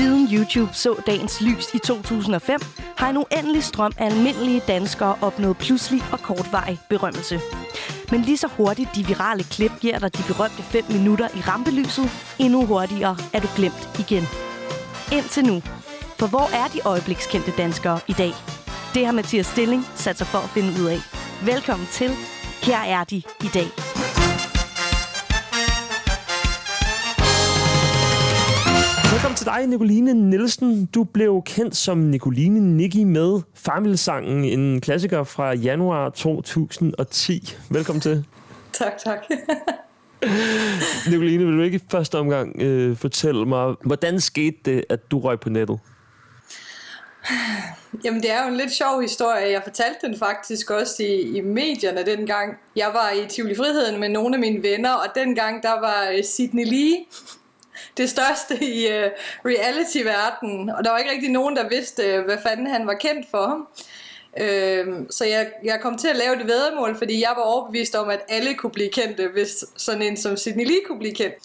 Siden YouTube så dagens lys i 2005, har en uendelig strøm af almindelige danskere opnået pludselig og kortvarig berømmelse. Men lige så hurtigt de virale klip giver dig de berømte 5 minutter i rampelyset, endnu hurtigere er du glemt igen. Indtil nu. For hvor er de øjeblikskendte danskere i dag? Det har Mathias Stilling sat sig for at finde ud af. Velkommen til. Her er de i dag. Velkommen til dig, Nicoline Nielsen. Du blev kendt som Nicoline Nicky med Farmilsangen, en klassiker fra januar 2010. Velkommen til. Tak, tak. Nicoline, vil du ikke i første omgang øh, fortælle mig, hvordan skete det, at du røg på nettet? Jamen, det er jo en lidt sjov historie. Jeg fortalte den faktisk også i, i medierne dengang. Jeg var i Tivoli Friheden med nogle af mine venner, og dengang der var øh, Sidney Lee det største i øh, uh, reality-verdenen. Og der var ikke rigtig nogen, der vidste, øh, hvad fanden han var kendt for. Uh, så jeg, jeg kom til at lave det vedmål, fordi jeg var overbevist om, at alle kunne blive kendte, hvis sådan en som Sidney Lee kunne blive kendt.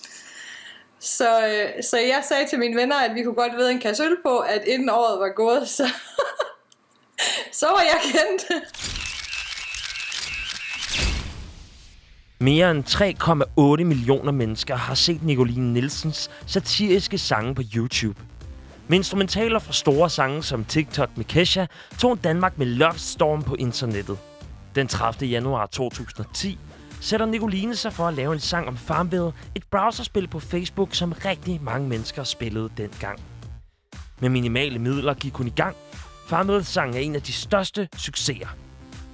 Så, uh, så jeg sagde til mine venner, at vi kunne godt ved en kasse øl på, at inden året var gået, så, så var jeg kendt. Mere end 3,8 millioner mennesker har set Nicoline Nielsens satiriske sange på YouTube. Med instrumentaler fra store sange som TikTok med Kesha, tog Danmark med Love Storm på internettet. Den 30. januar 2010 sætter Nicoline sig for at lave en sang om Farmville, et browserspil på Facebook, som rigtig mange mennesker spillede dengang. Med minimale midler gik hun i gang. Farmville-sangen er en af de største succeser.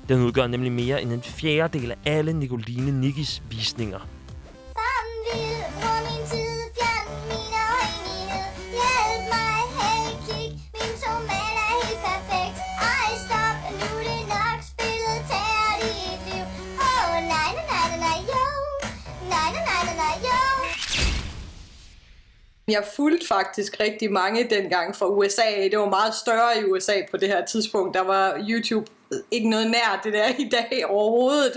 Den udgør nemlig mere end en fjerdedel af alle Nicoline Nikkis visninger. Jeg fulgte faktisk rigtig mange dengang fra USA. Det var meget større i USA på det her tidspunkt. Der var YouTube ikke noget nær det der i dag overhovedet.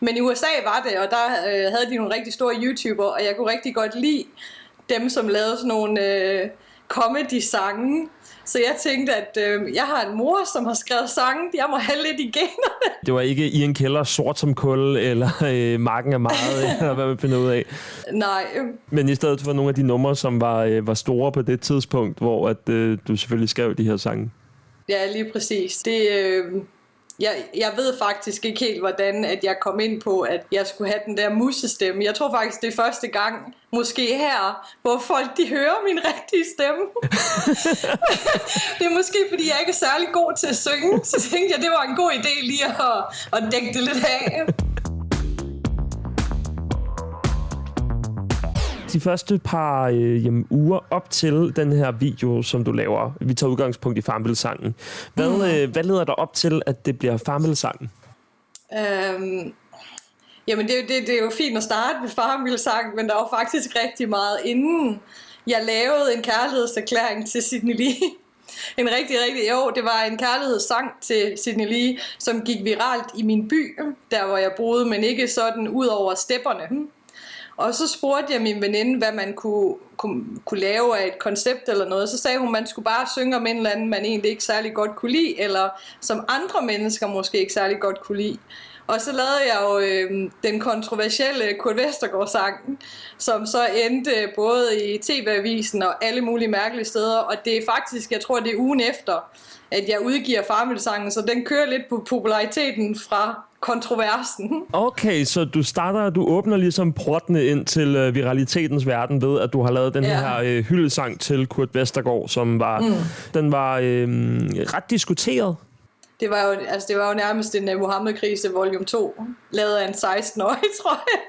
Men i USA var det, og der øh, havde de nogle rigtig store YouTuber, og jeg kunne rigtig godt lide dem, som lavede sådan nogle øh, comedy-sange. Så jeg tænkte, at øh, jeg har en mor, som har skrevet sange. Jeg må have lidt i generne. Det var ikke i en kælder sort som kul, eller øh, marken er meget, eller hvad man finder ud af. Nej. Men i stedet for nogle af de numre, som var, øh, var store på det tidspunkt, hvor at, øh, du selvfølgelig skrev de her sange. Ja, lige præcis. Det, øh, jeg, jeg ved faktisk ikke helt, hvordan at jeg kom ind på, at jeg skulle have den der musestemme. Jeg tror faktisk, det er første gang, måske her, hvor folk de hører min rigtige stemme. det er måske, fordi jeg ikke er særlig god til at synge, så tænkte jeg, det var en god idé lige at, at dække det lidt af. De første par øh, jamen, uger op til den her video, som du laver, vi tager udgangspunkt i Farmville-sangen. Hvad, mm. øh, hvad leder dig op til, at det bliver Farmville-sangen? Øhm, jamen, det, det, det er jo fint at starte med Farmville-sangen, men der var faktisk rigtig meget inden. Jeg lavede en kærlighedserklæring til Sidney Lee. En rigtig, rigtig, jo, det var en kærlighedssang til Sidney Lee, som gik viralt i min by, der hvor jeg boede, men ikke sådan ud over stepperne. Og så spurgte jeg min veninde, hvad man kunne, kunne, kunne lave af et koncept eller noget. Så sagde hun, man skulle bare synge om en eller anden, man egentlig ikke særlig godt kunne lide, eller som andre mennesker måske ikke særlig godt kunne lide. Og så lavede jeg jo øh, den kontroversielle Kurt Vestergaard sang, som så endte både i TV-avisen og alle mulige mærkelige steder. Og det er faktisk, jeg tror det er ugen efter, at jeg udgiver Farmel-sangen, så den kører lidt på populariteten fra kontroversen. Okay, så du starter, du åbner ligesom portene ind til uh, viralitetens verden ved, at du har lavet den ja. her uh, hyldesang til Kurt Vestergaard, som var, mm. den var uh, ret diskuteret. Det var, jo, altså, det var jo nærmest en øh, uh, Mohammed-krise volume 2, lavet af en 16-årig, tror jeg.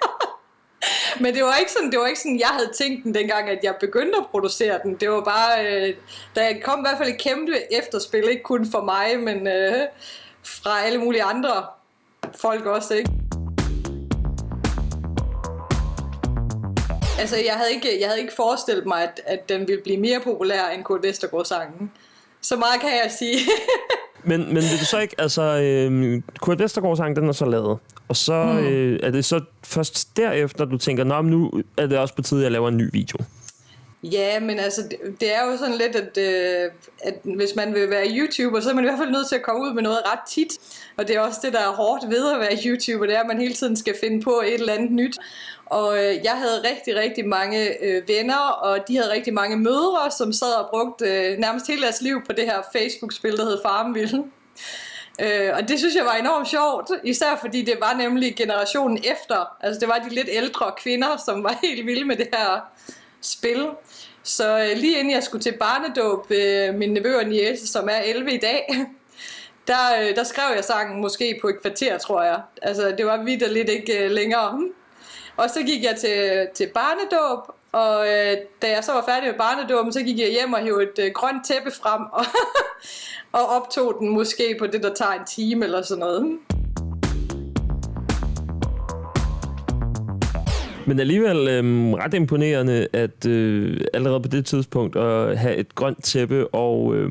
Men det var ikke sådan, det var ikke sådan, jeg havde tænkt den dengang, at jeg begyndte at producere den. Det var bare, øh, der kom i hvert fald et kæmpe efterspil, ikke kun for mig, men øh, fra alle mulige andre folk også, ikke? Altså, jeg havde ikke, jeg havde ikke forestillet mig, at, at den ville blive mere populær end Kurt Vestergaard-sangen. Så meget kan jeg sige. men, men vil du så ikke, altså, øh, Kurt Vestergaard-sangen, den er så lavet. Og så mm. øh, er det så først derefter, du tænker, Nå, nu er det også på tide, at jeg laver en ny video. Ja, men altså, det, det er jo sådan lidt, at, øh, at hvis man vil være YouTuber, så er man i hvert fald nødt til at komme ud med noget ret tit. Og det er også det, der er hårdt ved at være YouTuber, det er, at man hele tiden skal finde på et eller andet nyt. Og øh, jeg havde rigtig, rigtig mange øh, venner, og de havde rigtig mange mødre, som sad og brugte øh, nærmest hele deres liv på det her Facebook-spil, der hed Farmville. Øh, og det synes jeg var enormt sjovt, især fordi det var nemlig generationen efter. Altså det var de lidt ældre kvinder, som var helt vilde med det her spil. Så øh, lige inden jeg skulle til barnedåb øh, min nevø og niece, som er 11 i dag, der, øh, der skrev jeg sangen måske på et kvarter, tror jeg. Altså det var vidt lidt ikke øh, længere. Hm. Og så gik jeg til, til barnedåb, og øh, da jeg så var færdig med barnedåben, så gik jeg hjem og hævde et øh, grønt tæppe frem, og, og optog den måske på det, der tager en time eller sådan noget. Hm. Men alligevel øh, ret imponerende, at øh, allerede på det tidspunkt at have et grønt tæppe og, øh,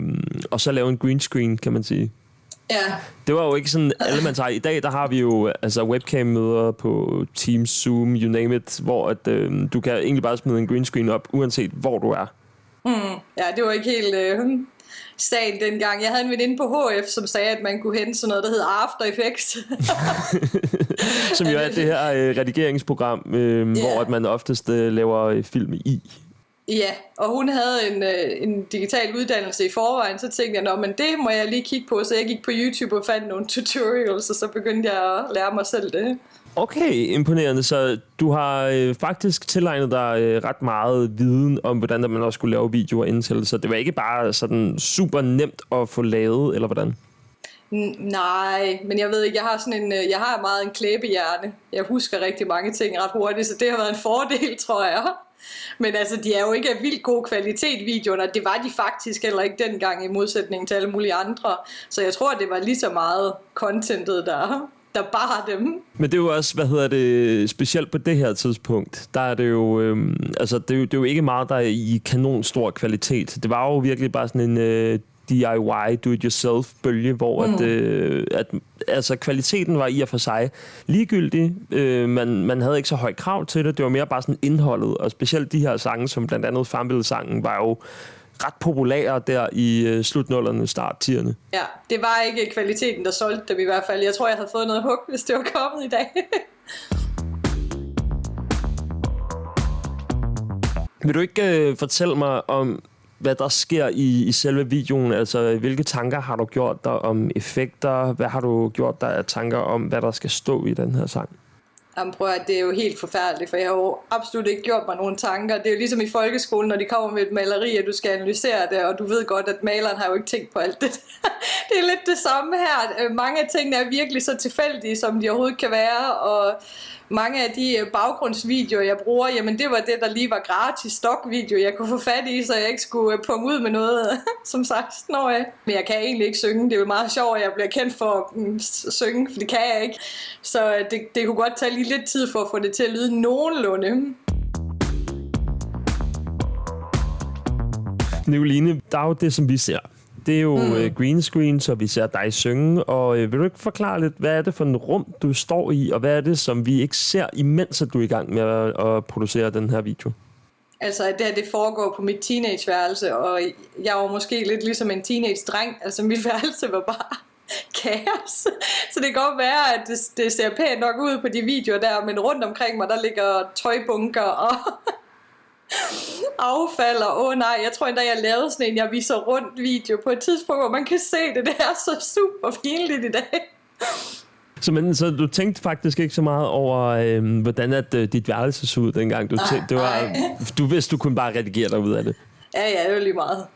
og så lave en green screen, kan man sige. Ja. Det var jo ikke sådan alle man tager. I dag der har vi jo altså webcam-møder på Teams, Zoom, you name it, hvor at, øh, du kan egentlig bare smide en green screen op, uanset hvor du er. Mm, ja, det var ikke helt øh, sagen dengang. Jeg havde en veninde på HF, som sagde, at man kunne hente sådan noget, der hedder After Effects. som jo er det her øh, redigeringsprogram, øh, yeah. hvor at man oftest øh, laver øh, film i. Ja, og hun havde en, øh, en digital uddannelse i forvejen, så tænkte jeg, men det må jeg lige kigge på, så jeg gik på YouTube og fandt nogle tutorials, og så begyndte jeg at lære mig selv det. Okay, imponerende. Så du har øh, faktisk tilegnet dig øh, ret meget viden om, hvordan man også skulle lave videoer indtil, så det var ikke bare sådan super nemt at få lavet, eller hvordan? Nej, men jeg ved ikke, jeg har sådan en, øh, jeg har meget en klæbehjerne. Jeg husker rigtig mange ting ret hurtigt, så det har været en fordel, tror jeg. Men altså, de er jo ikke af vildt god kvalitet, videoerne. Det var de faktisk heller ikke dengang, i modsætning til alle mulige andre. Så jeg tror, det var lige så meget contentet, der, der bar dem. Men det er jo også, hvad hedder det, specielt på det her tidspunkt, der er det jo, øhm, altså det er jo, det er jo ikke meget, der er i kanon stor kvalitet. Det var jo virkelig bare sådan en øh, DIY, do-it-yourself-bølge, hvor mm. at, øh, at altså, kvaliteten var i og for sig ligegyldig. Øh, man, man havde ikke så højt krav til det. Det var mere bare sådan indholdet, og specielt de her sange, som blandt andet Farmville-sangen, var jo ret populære der i øh, slutnullerne, start -tierne. Ja, det var ikke kvaliteten, der solgte dem i hvert fald. Jeg tror, jeg havde fået noget hug, hvis det var kommet i dag. Vil du ikke øh, fortælle mig om hvad der sker i, i selve videoen. Altså, hvilke tanker har du gjort dig om effekter? Hvad har du gjort dig af tanker om, hvad der skal stå i den her sang? Jamen prøv at det er jo helt forfærdeligt, for jeg har jo absolut ikke gjort mig nogen tanker. Det er jo ligesom i folkeskolen, når de kommer med et maleri, at du skal analysere det, og du ved godt, at maleren har jo ikke tænkt på alt det. det er lidt det samme her. Mange af tingene er virkelig så tilfældige, som de overhovedet kan være, og mange af de øh, baggrundsvideoer, jeg bruger, jamen det var det, der lige var gratis stokvideo, jeg kunne få fat i, så jeg ikke skulle øh, punge ud med noget som 16-årig. Men jeg kan egentlig ikke synge. Det er jo meget sjovt, at jeg bliver kendt for at mm, synge, for det kan jeg ikke. Så øh, det, det kunne godt tage lige lidt tid for at få det til at lyde nogenlunde. Nicoline, der er jo det, som vi ser det er jo mm. uh, green screen, så vi ser dig synge. Og uh, vil du ikke forklare lidt, hvad er det for en rum, du står i, og hvad er det, som vi ikke ser, imens at du er i gang med at, at producere den her video? Altså, det her, det foregår på mit teenageværelse, og jeg var måske lidt ligesom en teenage-dreng. Altså, mit værelse var bare kaos. Så det kan godt være, at det, det ser pænt nok ud på de videoer der, men rundt omkring mig, der ligger tøjbunker og affald, og åh oh, nej, jeg tror endda, jeg lavede sådan en, jeg viser rundt video på et tidspunkt, hvor man kan se det, det er så super pinligt i dag. Så, men, så du tænkte faktisk ikke så meget over, øh, hvordan at, øh, dit værelse så ud dengang? Du, tænkte, det var, du vidste, du kunne bare redigere dig ud af det. Ja, ja, det var lige meget.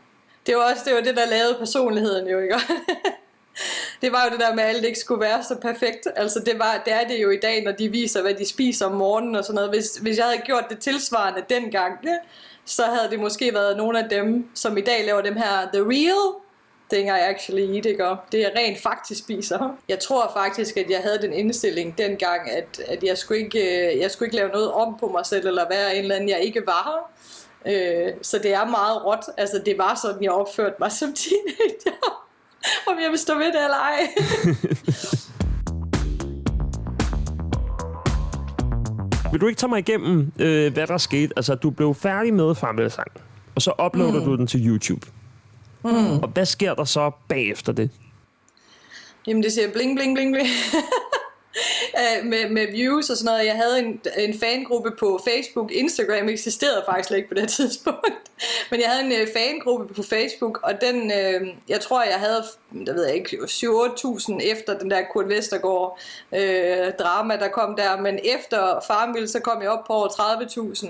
Det var også det, var det der lavede personligheden jo, ikke? det var jo det der med, at alt ikke skulle være så perfekt. Altså det, var, det er det jo i dag, når de viser, hvad de spiser om morgenen og sådan noget. Hvis, hvis jeg havde gjort det tilsvarende dengang, så havde det måske været nogle af dem, som i dag laver dem her The Real thing I actually eat, ikke? det er rent faktisk spiser. Jeg tror faktisk, at jeg havde den indstilling dengang, at, at jeg, skulle ikke, øh, jeg skulle ikke lave noget om på mig selv, eller være en eller anden, jeg ikke var. Øh, så det er meget råt. Altså, det var sådan, jeg opførte mig som teenager. Om jeg vil stå ved det eller ej. Vil du ikke tage mig igennem, øh, hvad der skete? Altså, du blev færdig med Farmvælsang, og så uploader mm. du den til YouTube. Mm. Og hvad sker der så bagefter det? Jamen, det siger bling, bling, bling, bling. Øh, med, med views og sådan noget. Jeg havde en, en fangruppe på Facebook. Instagram eksisterede faktisk slet ikke på det tidspunkt. Men jeg havde en øh, fangruppe på Facebook, og den, øh, jeg tror, jeg havde, der ved jeg ikke, 7-8.000 efter den der Kurt Vestergaard øh, drama, der kom der. Men efter Farmville, så kom jeg op på over 30.000.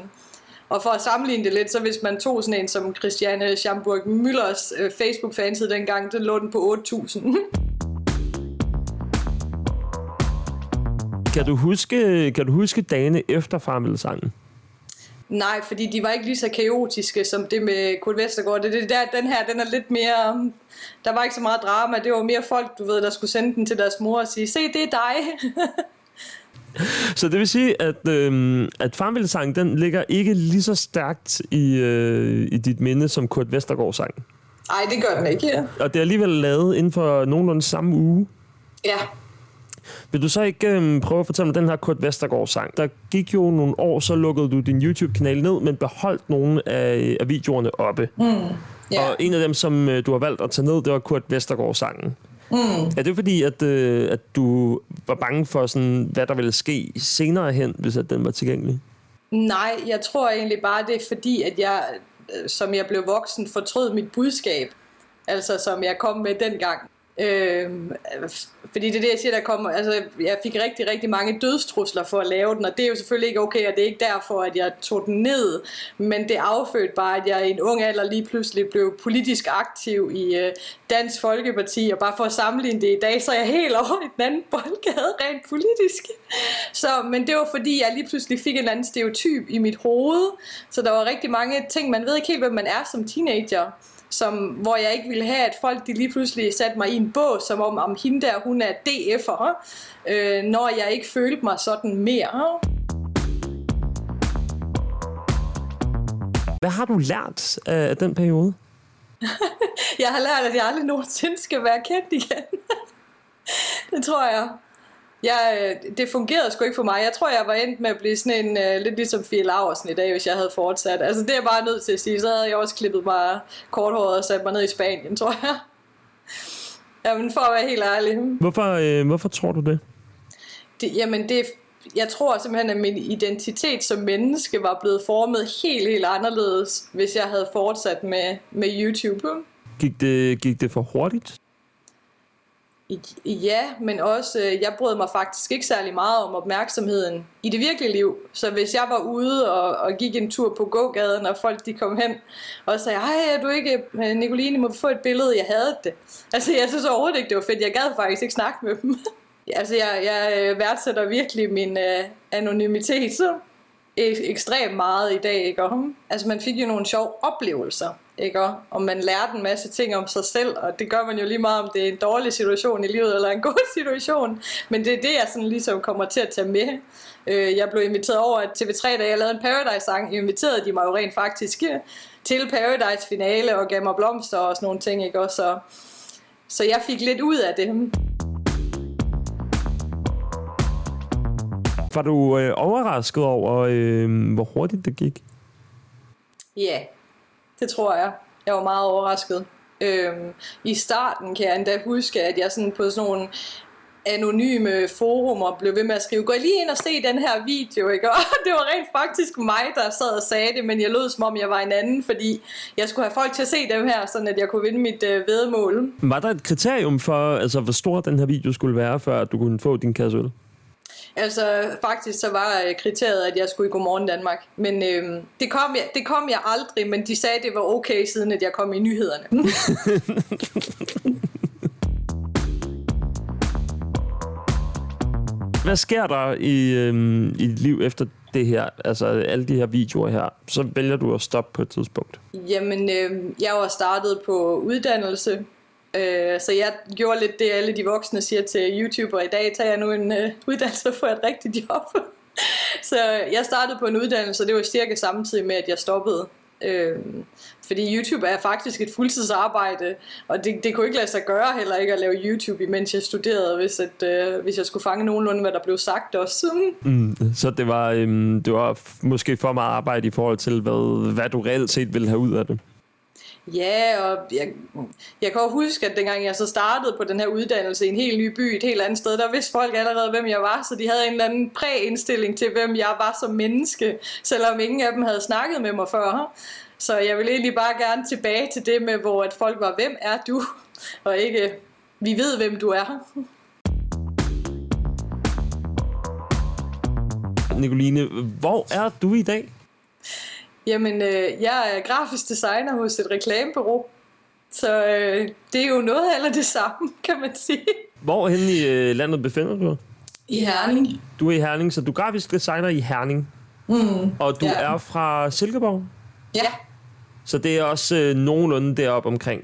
Og for at sammenligne det lidt, så hvis man tog sådan en som Christiane Schamburg Müllers øh, Facebook-fanside dengang, den lå den på 8.000. Kan du huske, kan du huske dagene efter Farmville-sangen? Nej, fordi de var ikke lige så kaotiske som det med Kurt Vestergaard. Det, det der, den her, den er lidt mere... Um, der var ikke så meget drama. Det var mere folk, du ved, der skulle sende den til deres mor og sige, se, det er dig. så det vil sige, at, øh, at Farmville-sangen, den ligger ikke lige så stærkt i, øh, i dit minde som Kurt Vestergaard-sang? Nej, det gør den ikke, ja. Og det er alligevel lavet inden for nogenlunde samme uge? Ja, vil du så ikke øhm, prøve at fortælle mig den her Kurt Vestergaard-sang? Der gik jo nogle år, så lukkede du din YouTube-kanal ned, men beholdt nogle af, af videoerne oppe. Mm. Yeah. Og en af dem, som øh, du har valgt at tage ned, det var Kurt Vestergaard-sangen. Mm. Er det fordi, at, øh, at du var bange for, sådan, hvad der ville ske senere hen, hvis at den var tilgængelig? Nej, jeg tror egentlig bare, det er fordi, at jeg, øh, som jeg blev voksen, fortrød mit budskab. Altså, som jeg kom med dengang. Øh, fordi det er det, jeg siger, der kommer, altså jeg fik rigtig, rigtig mange dødstrusler for at lave den, og det er jo selvfølgelig ikke okay, og det er ikke derfor, at jeg tog den ned, men det affødte bare, at jeg i en ung alder lige pludselig blev politisk aktiv i øh, Dansk Folkeparti, og bare for at sammenligne det i dag, så er jeg helt over i den anden boldgade, rent politisk. Så, men det var fordi, jeg lige pludselig fik en anden stereotyp i mit hoved, så der var rigtig mange ting, man ved ikke helt, hvem man er som teenager som, hvor jeg ikke ville have, at folk de lige pludselig satte mig i en bås, som om, om hende der, hun er DF'er, øh, når jeg ikke følte mig sådan mere. Hvad har du lært af den periode? jeg har lært, at jeg aldrig nogensinde skal være kendt igen. det tror jeg. Jeg, øh, det fungerede sgu ikke for mig. Jeg tror, jeg var endt med at blive sådan en, uh, lidt ligesom Fie Laversen i dag, hvis jeg havde fortsat. Altså det er jeg bare nødt til at sige. Så havde jeg også klippet mig korthåret og sat mig ned i Spanien, tror jeg. Jamen for at være helt ærlig. Hvorfor, øh, hvorfor tror du det? det jamen det, jeg tror simpelthen, at min identitet som menneske var blevet formet helt, helt anderledes, hvis jeg havde fortsat med, med YouTube. Gik det, gik det for hurtigt? Ja, men også, øh, jeg brød mig faktisk ikke særlig meget om opmærksomheden i det virkelige liv. Så hvis jeg var ude og, og gik en tur på gågaden, og folk de kom hen og sagde, hej, er du ikke, øh, Nicoline, må vi få et billede? Jeg havde det. Altså, jeg synes overhovedet ikke, det var fedt. Jeg gad faktisk ikke snakke med dem. altså, jeg, jeg øh, værdsætter virkelig min øh, anonymitet så ekstremt meget i dag, ikke? Altså, man fik jo nogle sjove oplevelser ikke? Og man lærte en masse ting om sig selv, og det gør man jo lige meget, om det er en dårlig situation i livet, eller en god situation. Men det er det, jeg sådan ligesom kommer til at tage med. Øh, jeg blev inviteret over TV3, da jeg lavede en Paradise-sang, inviterede de mig jo rent faktisk til Paradise-finale, og gav mig blomster og sådan nogle ting, ikke? Og så, så jeg fik lidt ud af det. Var du øh, overrasket over, øh, hvor hurtigt det gik? Ja, det tror jeg. Jeg var meget overrasket. Øhm, I starten kan jeg endda huske, at jeg sådan på sådan nogle anonyme forumer blev ved med at skrive, gå lige ind og se den her video, ikke? Og det var rent faktisk mig, der sad og sagde det, men jeg lød som om jeg var en anden, fordi jeg skulle have folk til at se dem her, sådan at jeg kunne vinde mit øh, vedmål. Var der et kriterium for, altså hvor stor den her video skulle være, før at du kunne få din kasse øl? Altså faktisk så var øh, kriteriet, at jeg skulle i Godmorgen Danmark. Men øh, det, kom jeg, det kom jeg aldrig, men de sagde, at det var okay, siden at jeg kom i nyhederne. Hvad sker der i, øh, i dit liv efter det her, altså alle de her videoer her, så vælger du at stoppe på et tidspunkt? Jamen, øh, jeg var startet på uddannelse, Øh, så jeg gjorde lidt det, alle de voksne siger til YouTuber i dag, tager jeg nu en øh, uddannelse og får et rigtigt job. så jeg startede på en uddannelse, og det var cirka samtidig med, at jeg stoppede. Øh, fordi YouTube er faktisk et fuldtidsarbejde, og det, det kunne ikke lade sig gøre heller ikke at lave YouTube, imens jeg studerede, hvis, at, øh, hvis jeg skulle fange nogenlunde, hvad der blev sagt også. Mm, så det var, øhm, det var måske for meget arbejde i forhold til, hvad, hvad du reelt set ville have ud af det. Ja, og jeg, jeg kan også huske, at dengang jeg så startede på den her uddannelse i en helt ny by, et helt andet sted, der vidste folk allerede, hvem jeg var, så de havde en eller anden præindstilling til, hvem jeg var som menneske, selvom ingen af dem havde snakket med mig før. Så jeg vil egentlig bare gerne tilbage til det med, hvor at folk var, hvem er du? Og ikke, vi ved, hvem du er. Nicoline, hvor er du i dag? Jamen, øh, jeg er grafisk designer hos et reklamebureau. Så øh, det er jo noget eller det samme, kan man sige. Hvor hen i øh, landet befinder du dig? I Herning. Du er i Herning, så du er grafisk designer i Herning. Mm. Og du Ja. er fra Silkeborg? Ja. Så det er også øh, nogenlunde deroppe omkring.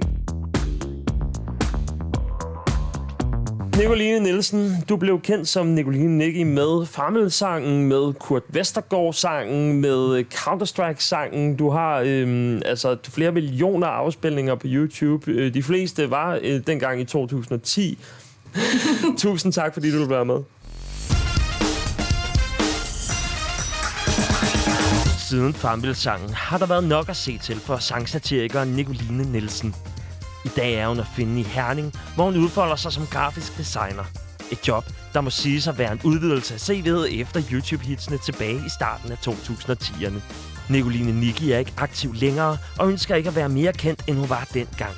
Nicoline Nielsen, du blev kendt som Nicoline Nicky med Fammelsangen, med Kurt Vestergaard-sangen, med Counter-Strike-sangen. Du har øhm, altså flere millioner afspilninger på YouTube. Øh, de fleste var øh, dengang i 2010. Tusind tak, fordi du ville være med. Siden Farmville-sangen har der været nok at se til for sangsatirikeren Nicoline Nielsen. I dag er hun at finde i Herning, hvor hun udfolder sig som grafisk designer. Et job, der må siges at være en udvidelse af CV'et efter YouTube-hitsene tilbage i starten af 2010'erne. Nicoline Niki er ikke aktiv længere og ønsker ikke at være mere kendt, end hun var dengang.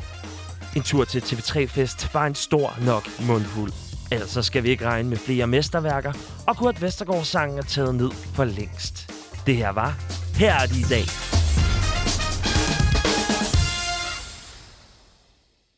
En tur til TV3-fest var en stor nok mundfuld. Ellers så skal vi ikke regne med flere mesterværker, og Kurt Vestergaard sangen er taget ned for længst. Det her var Her er de i dag